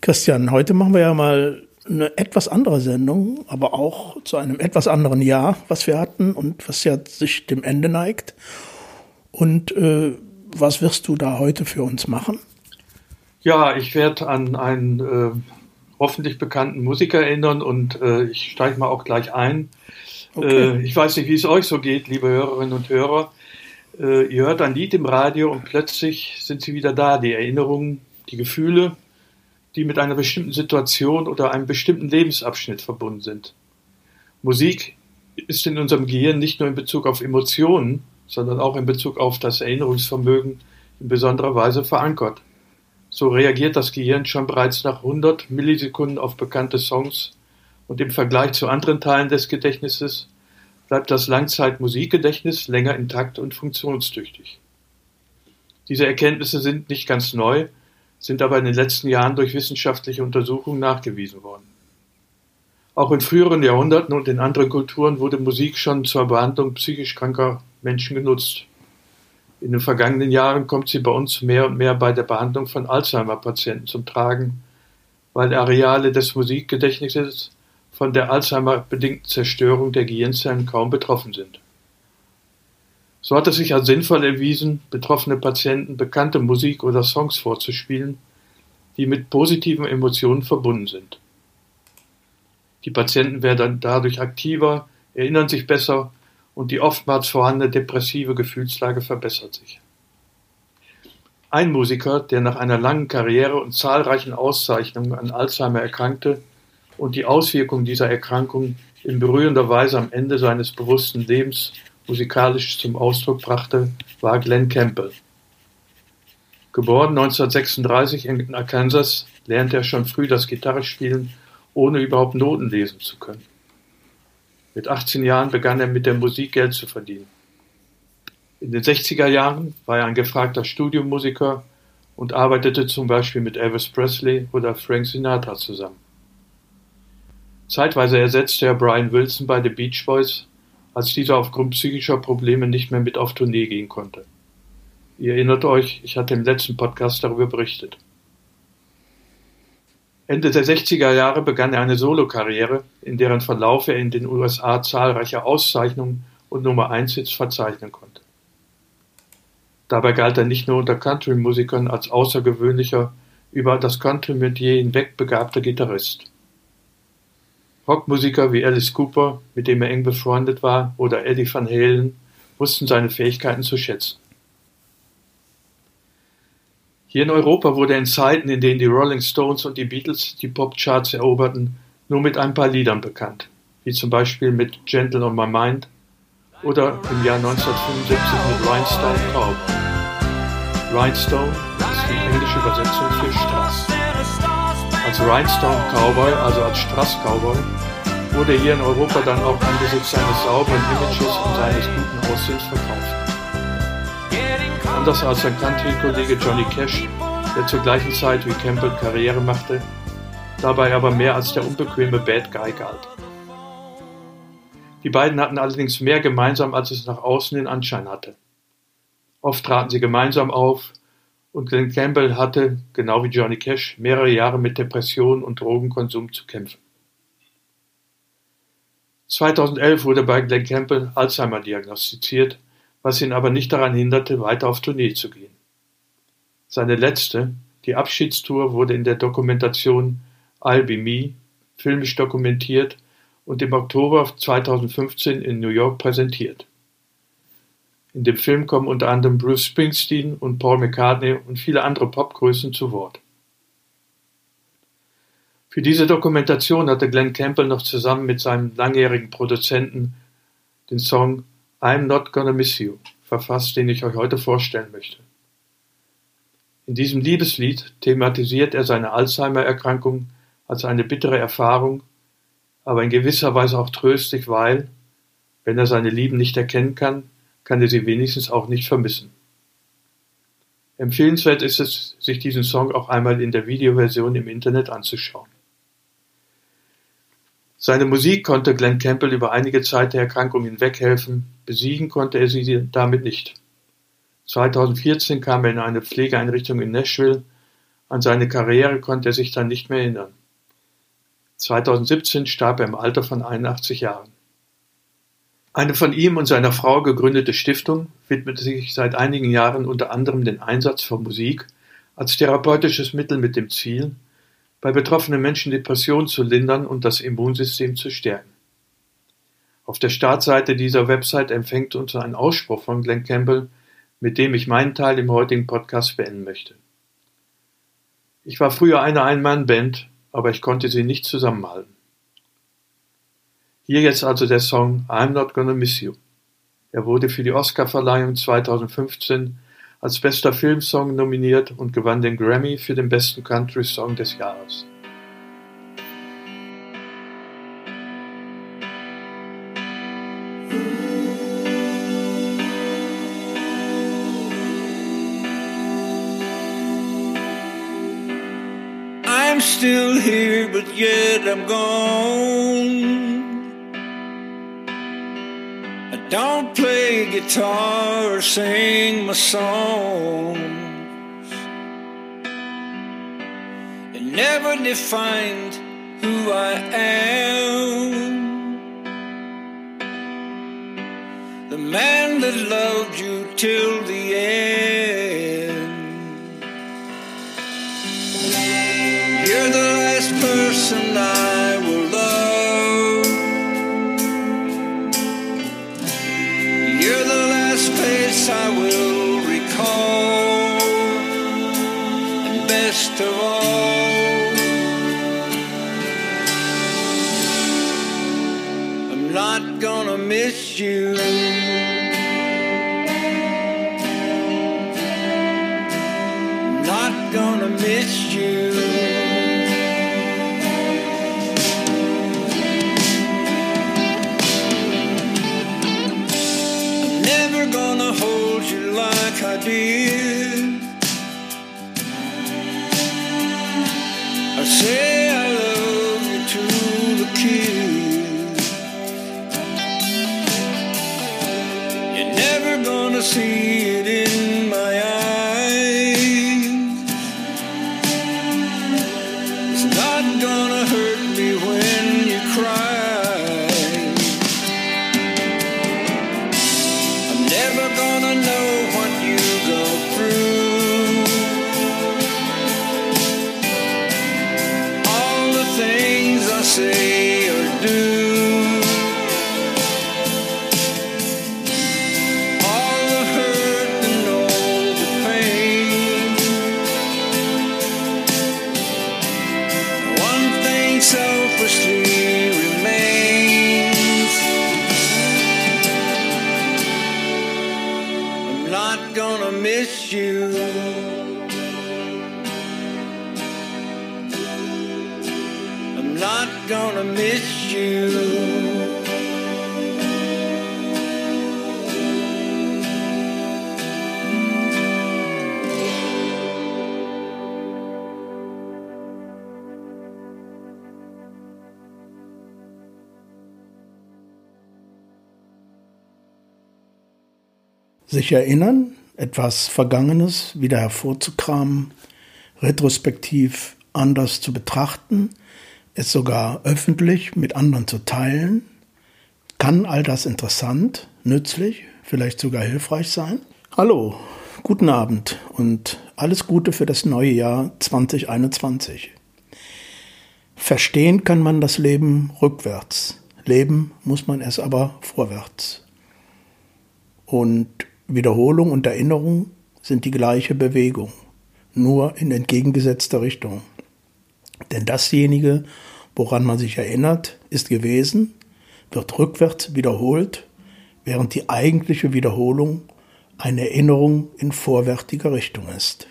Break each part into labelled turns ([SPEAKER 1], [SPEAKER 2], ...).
[SPEAKER 1] Christian, heute machen wir ja mal eine etwas andere Sendung, aber auch zu einem etwas anderen Jahr, was wir hatten und was ja sich dem Ende neigt. Und äh, was wirst du da heute für uns machen?
[SPEAKER 2] Ja, ich werde an einen äh, hoffentlich bekannten Musiker erinnern und äh, ich steige mal auch gleich ein. Okay. Äh, ich weiß nicht, wie es euch so geht, liebe Hörerinnen und Hörer. Äh, ihr hört ein Lied im Radio und plötzlich sind sie wieder da, die Erinnerungen, die Gefühle, die mit einer bestimmten Situation oder einem bestimmten Lebensabschnitt verbunden sind. Musik ist in unserem Gehirn nicht nur in Bezug auf Emotionen, sondern auch in Bezug auf das Erinnerungsvermögen in besonderer Weise verankert. So reagiert das Gehirn schon bereits nach 100 Millisekunden auf bekannte Songs und im Vergleich zu anderen Teilen des Gedächtnisses bleibt das Langzeitmusikgedächtnis länger intakt und funktionstüchtig. Diese Erkenntnisse sind nicht ganz neu, sind aber in den letzten Jahren durch wissenschaftliche Untersuchungen nachgewiesen worden. Auch in früheren Jahrhunderten und in anderen Kulturen wurde Musik schon zur Behandlung psychisch kranker Menschen genutzt. In den vergangenen Jahren kommt sie bei uns mehr und mehr bei der Behandlung von Alzheimer-Patienten zum Tragen, weil Areale des Musikgedächtnisses von der Alzheimer-bedingten Zerstörung der Gehirnzellen kaum betroffen sind. So hat es sich als sinnvoll erwiesen, betroffene Patienten bekannte Musik oder Songs vorzuspielen, die mit positiven Emotionen verbunden sind. Die Patienten werden dadurch aktiver, erinnern sich besser und die oftmals vorhandene depressive Gefühlslage verbessert sich. Ein Musiker, der nach einer langen Karriere und zahlreichen Auszeichnungen an Alzheimer erkrankte und die Auswirkungen dieser Erkrankung in berührender Weise am Ende seines bewussten Lebens musikalisch zum Ausdruck brachte, war Glenn Campbell. Geboren 1936 in Arkansas, lernte er schon früh das Gitarrespielen, ohne überhaupt Noten lesen zu können. Mit 18 Jahren begann er mit der Musik Geld zu verdienen. In den 60er Jahren war er ein gefragter Studiomusiker und arbeitete zum Beispiel mit Elvis Presley oder Frank Sinatra zusammen. Zeitweise ersetzte er Brian Wilson bei The Beach Boys als dieser aufgrund psychischer Probleme nicht mehr mit auf Tournee gehen konnte. Ihr erinnert euch, ich hatte im letzten Podcast darüber berichtet. Ende der 60er Jahre begann er eine Solokarriere, in deren Verlauf er in den USA zahlreiche Auszeichnungen und Nummer 1 Hits verzeichnen konnte. Dabei galt er nicht nur unter Country-Musikern als außergewöhnlicher, über das Country-Metier hinweg begabter Gitarrist. Rockmusiker wie Alice Cooper, mit dem er eng befreundet war, oder Eddie Van Halen wussten seine Fähigkeiten zu schätzen. Hier in Europa wurde er in Zeiten, in denen die Rolling Stones und die Beatles die Popcharts eroberten, nur mit ein paar Liedern bekannt, wie zum Beispiel mit Gentle on My Mind oder im Jahr 1975 mit Rhinestone Cowboy. Rhinestone ist die englische Übersetzung für Strass. Als Rhinestone Cowboy, also als Strass Cowboy, wurde hier in Europa dann auch angesichts seines sauberen Images und seines guten Aussehens verkauft. Anders als sein Country-Kollege Johnny Cash, der zur gleichen Zeit wie Campbell Karriere machte, dabei aber mehr als der unbequeme Bad Guy galt. Die beiden hatten allerdings mehr gemeinsam, als es nach außen den Anschein hatte. Oft traten sie gemeinsam auf, und Glenn Campbell hatte, genau wie Johnny Cash, mehrere Jahre mit Depressionen und Drogenkonsum zu kämpfen. 2011 wurde bei Glenn Campbell Alzheimer diagnostiziert, was ihn aber nicht daran hinderte, weiter auf Tournee zu gehen. Seine letzte, die Abschiedstour, wurde in der Dokumentation I'll Be Me filmisch dokumentiert und im Oktober 2015 in New York präsentiert. In dem Film kommen unter anderem Bruce Springsteen und Paul McCartney und viele andere Popgrößen zu Wort. Für diese Dokumentation hatte Glenn Campbell noch zusammen mit seinem langjährigen Produzenten den Song I'm Not Gonna Miss You verfasst, den ich euch heute vorstellen möchte. In diesem Liebeslied thematisiert er seine Alzheimer-Erkrankung als eine bittere Erfahrung, aber in gewisser Weise auch tröstlich, weil, wenn er seine Lieben nicht erkennen kann, kann er sie wenigstens auch nicht vermissen. Empfehlenswert ist es, sich diesen Song auch einmal in der Videoversion im Internet anzuschauen. Seine Musik konnte Glenn Campbell über einige Zeit der Erkrankung hinweghelfen, besiegen konnte er sie damit nicht. 2014 kam er in eine Pflegeeinrichtung in Nashville, an seine Karriere konnte er sich dann nicht mehr erinnern. 2017 starb er im Alter von 81 Jahren. Eine von ihm und seiner Frau gegründete Stiftung widmet sich seit einigen Jahren unter anderem dem Einsatz von Musik als therapeutisches Mittel mit dem Ziel, bei betroffenen Menschen Depressionen zu lindern und das Immunsystem zu stärken. Auf der Startseite dieser Website empfängt uns ein Ausspruch von Glenn Campbell, mit dem ich meinen Teil im heutigen Podcast beenden möchte. Ich war früher eine Ein-Mann-Band, aber ich konnte sie nicht zusammenhalten. Hier jetzt also der Song I'm Not Gonna Miss You. Er wurde für die Oscarverleihung 2015 als bester Filmsong nominiert und gewann den Grammy für den besten Country Song des Jahres.
[SPEAKER 3] I'm still here, but yet I'm gone. Don't play guitar or sing my songs. It never defined who I am. The man that loved you till the end. You're the last person I gonna you. I'm never gonna hold you like I did. Not gonna miss you.
[SPEAKER 1] Sich erinnern, etwas Vergangenes wieder hervorzukramen, retrospektiv anders zu betrachten, es sogar öffentlich mit anderen zu teilen, kann all das interessant, nützlich, vielleicht sogar hilfreich sein? Hallo, guten Abend und alles Gute für das neue Jahr 2021. Verstehen kann man das Leben rückwärts. Leben muss man es aber vorwärts. Und Wiederholung und Erinnerung sind die gleiche Bewegung, nur in entgegengesetzter Richtung. Denn dasjenige, woran man sich erinnert, ist gewesen, wird rückwärts wiederholt, während die eigentliche Wiederholung eine Erinnerung in vorwärtiger Richtung ist.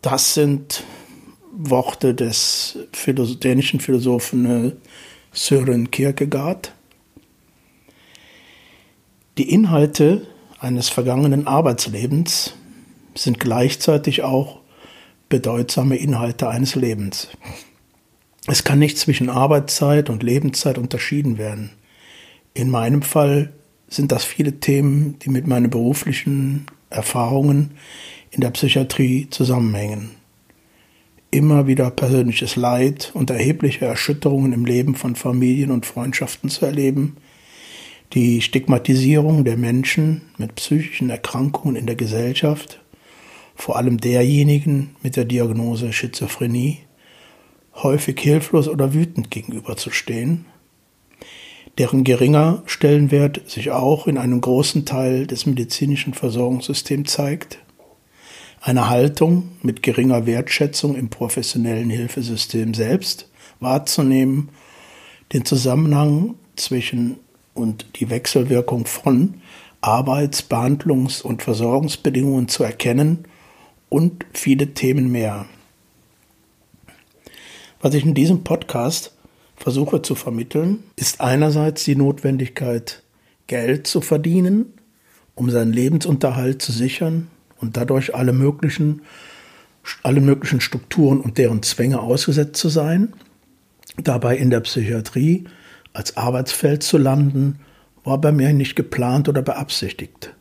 [SPEAKER 1] Das sind Worte des dänischen Philosophen äh, Søren Kierkegaard. Die Inhalte eines vergangenen Arbeitslebens sind gleichzeitig auch bedeutsame Inhalte eines Lebens. Es kann nicht zwischen Arbeitszeit und Lebenszeit unterschieden werden. In meinem Fall sind das viele Themen, die mit meinen beruflichen Erfahrungen in der Psychiatrie zusammenhängen. Immer wieder persönliches Leid und erhebliche Erschütterungen im Leben von Familien und Freundschaften zu erleben, die Stigmatisierung der Menschen mit psychischen Erkrankungen in der Gesellschaft, vor allem derjenigen mit der Diagnose Schizophrenie, häufig hilflos oder wütend gegenüberzustehen, deren geringer Stellenwert sich auch in einem großen Teil des medizinischen Versorgungssystems zeigt, eine Haltung mit geringer Wertschätzung im professionellen Hilfesystem selbst wahrzunehmen, den Zusammenhang zwischen und die Wechselwirkung von Arbeits-, Behandlungs- und Versorgungsbedingungen zu erkennen und viele Themen mehr. Was ich in diesem Podcast versuche zu vermitteln, ist einerseits die Notwendigkeit, Geld zu verdienen, um seinen Lebensunterhalt zu sichern und dadurch alle möglichen, alle möglichen Strukturen und deren Zwänge ausgesetzt zu sein, dabei in der Psychiatrie als Arbeitsfeld zu landen, war bei mir nicht geplant oder beabsichtigt.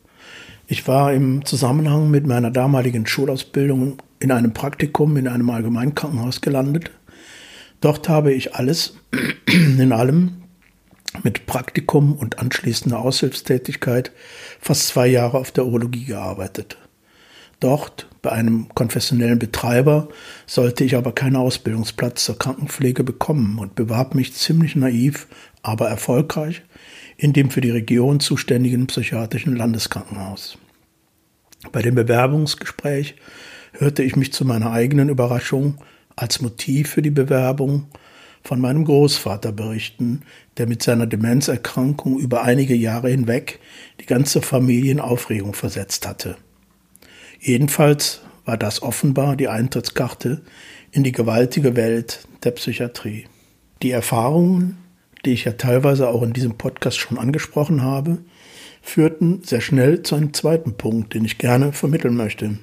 [SPEAKER 1] Ich war im Zusammenhang mit meiner damaligen Schulausbildung in einem Praktikum in einem Allgemeinkrankenhaus gelandet. Dort habe ich alles in allem mit Praktikum und anschließender Aushilfstätigkeit fast zwei Jahre auf der Urologie gearbeitet. Dort, bei einem konfessionellen Betreiber, sollte ich aber keinen Ausbildungsplatz zur Krankenpflege bekommen und bewarb mich ziemlich naiv, aber erfolgreich in dem für die Region zuständigen psychiatrischen Landeskrankenhaus. Bei dem Bewerbungsgespräch hörte ich mich zu meiner eigenen Überraschung als Motiv für die Bewerbung von meinem Großvater berichten, der mit seiner Demenzerkrankung über einige Jahre hinweg die ganze Familie in Aufregung versetzt hatte. Jedenfalls war das offenbar die Eintrittskarte in die gewaltige Welt der Psychiatrie. Die Erfahrungen, die ich ja teilweise auch in diesem Podcast schon angesprochen habe, führten sehr schnell zu einem zweiten Punkt, den ich gerne vermitteln möchte.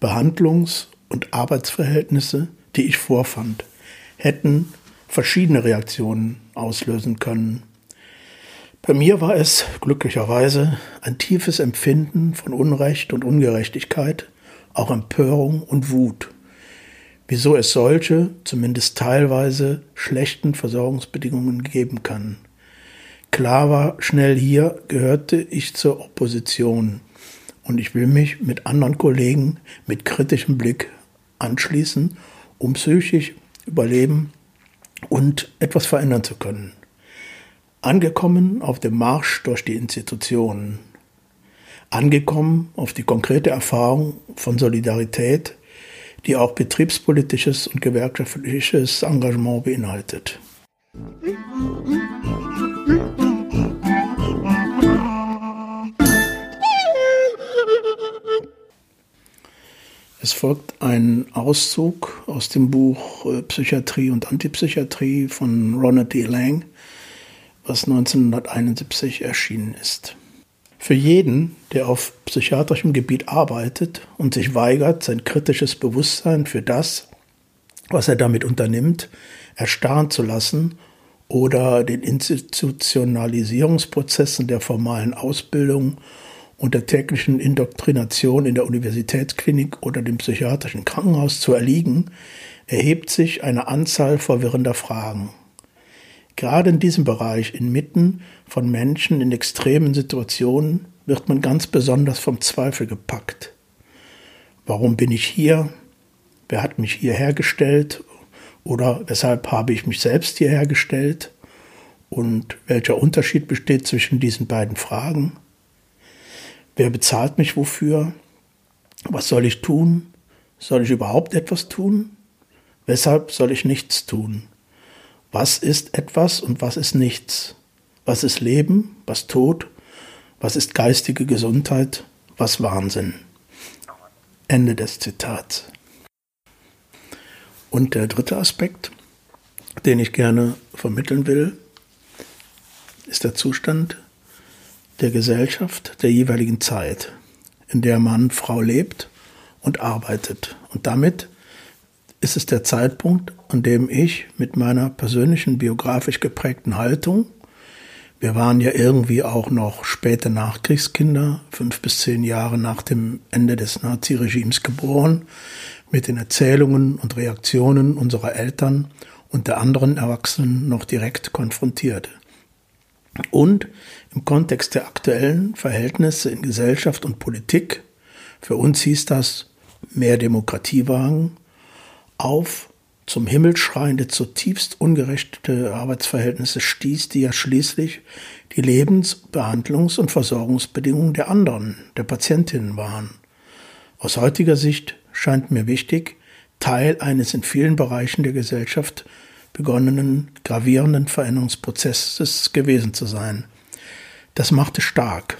[SPEAKER 1] Behandlungs- und Arbeitsverhältnisse, die ich vorfand, hätten verschiedene Reaktionen auslösen können. Bei mir war es glücklicherweise ein tiefes Empfinden von Unrecht und Ungerechtigkeit, auch Empörung und Wut. Wieso es solche, zumindest teilweise schlechten Versorgungsbedingungen geben kann. Klar war schnell hier, gehörte ich zur Opposition und ich will mich mit anderen Kollegen mit kritischem Blick anschließen, um psychisch überleben und etwas verändern zu können. Angekommen auf dem Marsch durch die Institutionen. Angekommen auf die konkrete Erfahrung von Solidarität, die auch betriebspolitisches und gewerkschaftliches Engagement beinhaltet. Es folgt ein Auszug aus dem Buch äh, Psychiatrie und Antipsychiatrie von Ronald D. Lang was 1971 erschienen ist. Für jeden, der auf psychiatrischem Gebiet arbeitet und sich weigert, sein kritisches Bewusstsein für das, was er damit unternimmt, erstarren zu lassen oder den Institutionalisierungsprozessen der formalen Ausbildung und der täglichen Indoktrination in der Universitätsklinik oder dem psychiatrischen Krankenhaus zu erliegen, erhebt sich eine Anzahl verwirrender Fragen. Gerade in diesem Bereich, inmitten von Menschen in extremen Situationen, wird man ganz besonders vom Zweifel gepackt. Warum bin ich hier? Wer hat mich hierher gestellt? Oder weshalb habe ich mich selbst hierher gestellt? Und welcher Unterschied besteht zwischen diesen beiden Fragen? Wer bezahlt mich wofür? Was soll ich tun? Soll ich überhaupt etwas tun? Weshalb soll ich nichts tun? Was ist etwas und was ist nichts? Was ist Leben? Was Tod? Was ist geistige Gesundheit? Was Wahnsinn? Ende des Zitats. Und der dritte Aspekt, den ich gerne vermitteln will, ist der Zustand der Gesellschaft der jeweiligen Zeit, in der Mann, Frau lebt und arbeitet. Und damit ist es der Zeitpunkt, an dem ich mit meiner persönlichen biografisch geprägten Haltung, wir waren ja irgendwie auch noch späte Nachkriegskinder, fünf bis zehn Jahre nach dem Ende des Naziregimes geboren, mit den Erzählungen und Reaktionen unserer Eltern und der anderen Erwachsenen noch direkt konfrontierte. Und im Kontext der aktuellen Verhältnisse in Gesellschaft und Politik, für uns hieß das mehr Demokratie wagen, auf zum Himmel schreiende, zutiefst ungerechte Arbeitsverhältnisse stieß, die ja schließlich die Lebens-, Behandlungs- und Versorgungsbedingungen der anderen, der Patientinnen waren. Aus heutiger Sicht scheint mir wichtig, Teil eines in vielen Bereichen der Gesellschaft begonnenen gravierenden Veränderungsprozesses gewesen zu sein. Das machte stark.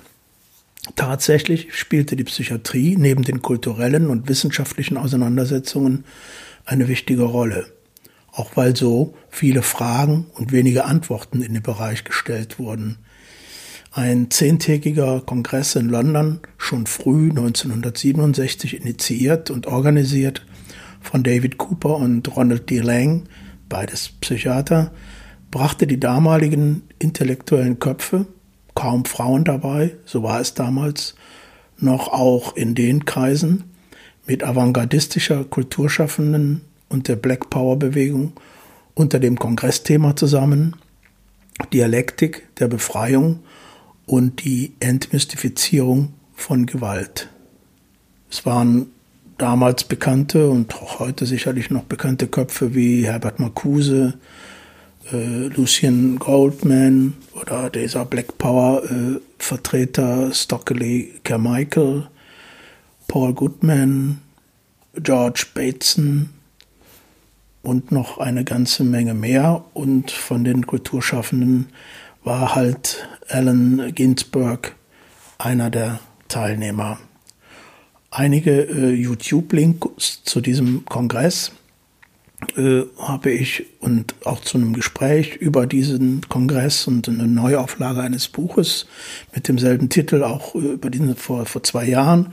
[SPEAKER 1] Tatsächlich spielte die Psychiatrie neben den kulturellen und wissenschaftlichen Auseinandersetzungen eine wichtige Rolle, auch weil so viele Fragen und wenige Antworten in den Bereich gestellt wurden. Ein zehntägiger Kongress in London, schon früh 1967 initiiert und organisiert von David Cooper und Ronald D. Lang, beides Psychiater, brachte die damaligen intellektuellen Köpfe, kaum Frauen dabei, so war es damals, noch auch in den Kreisen, mit avantgardistischer Kulturschaffenden und der Black Power Bewegung unter dem Kongressthema zusammen Dialektik der Befreiung und die Entmystifizierung von Gewalt. Es waren damals bekannte und auch heute sicherlich noch bekannte Köpfe wie Herbert Marcuse, äh, Lucien Goldman oder dieser Black Power äh, Vertreter Stockley Carmichael, Paul Goodman, George Bateson und noch eine ganze Menge mehr. Und von den Kulturschaffenden war halt Allen Ginsberg einer der Teilnehmer. Einige äh, YouTube-Links zu diesem Kongress äh, habe ich und auch zu einem Gespräch über diesen Kongress und eine Neuauflage eines Buches mit demselben Titel auch über diesen vor, vor zwei Jahren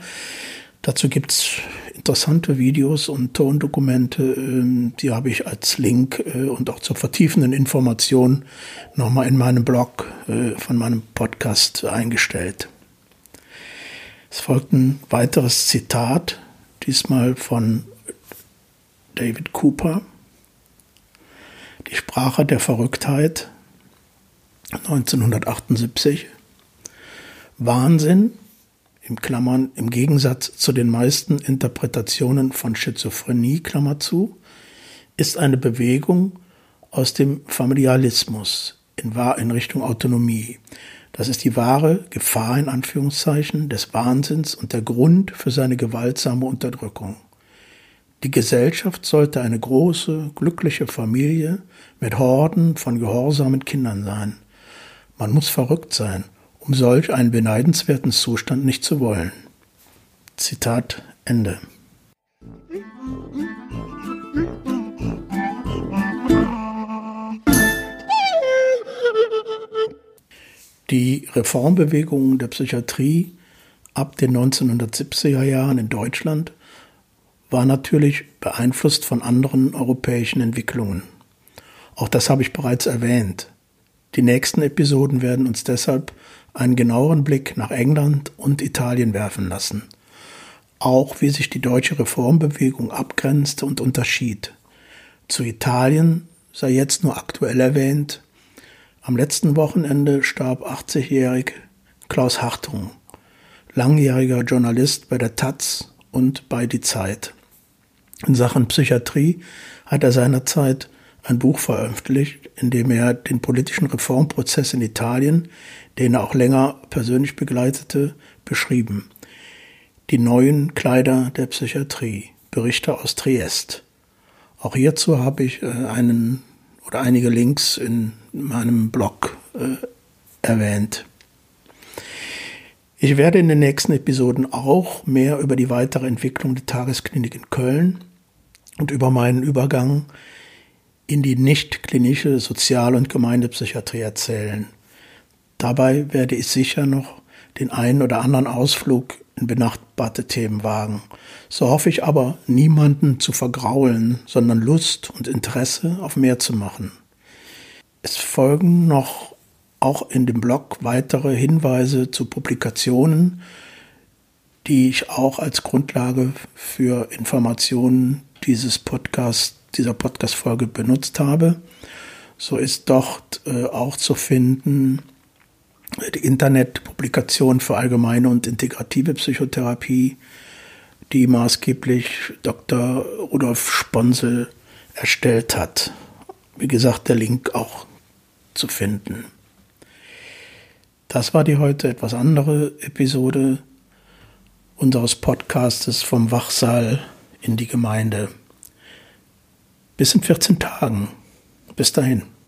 [SPEAKER 1] Dazu gibt es interessante Videos und Tondokumente, ähm, die habe ich als Link äh, und auch zur vertiefenden Information nochmal in meinem Blog äh, von meinem Podcast eingestellt. Es folgt ein weiteres Zitat, diesmal von David Cooper. Die Sprache der Verrücktheit 1978. Wahnsinn im Klammern im Gegensatz zu den meisten Interpretationen von Schizophrenie, Klammer zu, ist eine Bewegung aus dem Familialismus in, in Richtung Autonomie. Das ist die wahre Gefahr in Anführungszeichen des Wahnsinns und der Grund für seine gewaltsame Unterdrückung. Die Gesellschaft sollte eine große, glückliche Familie mit Horden von gehorsamen Kindern sein. Man muss verrückt sein, um solch einen beneidenswerten Zustand nicht zu wollen. Zitat Ende. Die Reformbewegungen der Psychiatrie ab den 1970er Jahren in Deutschland war natürlich beeinflusst von anderen europäischen Entwicklungen. Auch das habe ich bereits erwähnt. Die nächsten Episoden werden uns deshalb einen genaueren Blick nach England und Italien werfen lassen. Auch wie sich die deutsche Reformbewegung abgrenzte und unterschied. Zu Italien sei jetzt nur aktuell erwähnt. Am letzten Wochenende starb 80-jährig Klaus Hartung, langjähriger Journalist bei der Taz und bei Die Zeit. In Sachen Psychiatrie hat er seinerzeit ein Buch veröffentlicht, in dem er den politischen Reformprozess in Italien den er auch länger persönlich begleitete, beschrieben. Die neuen Kleider der Psychiatrie, Berichte aus Triest. Auch hierzu habe ich äh, einen oder einige Links in meinem Blog äh, erwähnt. Ich werde in den nächsten Episoden auch mehr über die weitere Entwicklung der Tagesklinik in Köln und über meinen Übergang in die nicht klinische Sozial- und Gemeindepsychiatrie erzählen. Dabei werde ich sicher noch den einen oder anderen Ausflug in benachbarte Themen wagen. So hoffe ich aber, niemanden zu vergraulen, sondern Lust und Interesse auf mehr zu machen. Es folgen noch auch in dem Blog weitere Hinweise zu Publikationen, die ich auch als Grundlage für Informationen dieses Podcast, dieser Podcast-Folge benutzt habe. So ist dort äh, auch zu finden die Internetpublikation für allgemeine und integrative Psychotherapie, die maßgeblich Dr. Rudolf Sponsel erstellt hat. Wie gesagt, der Link auch zu finden. Das war die heute etwas andere Episode unseres Podcastes vom Wachsaal in die Gemeinde. Bis in 14 Tagen. Bis dahin.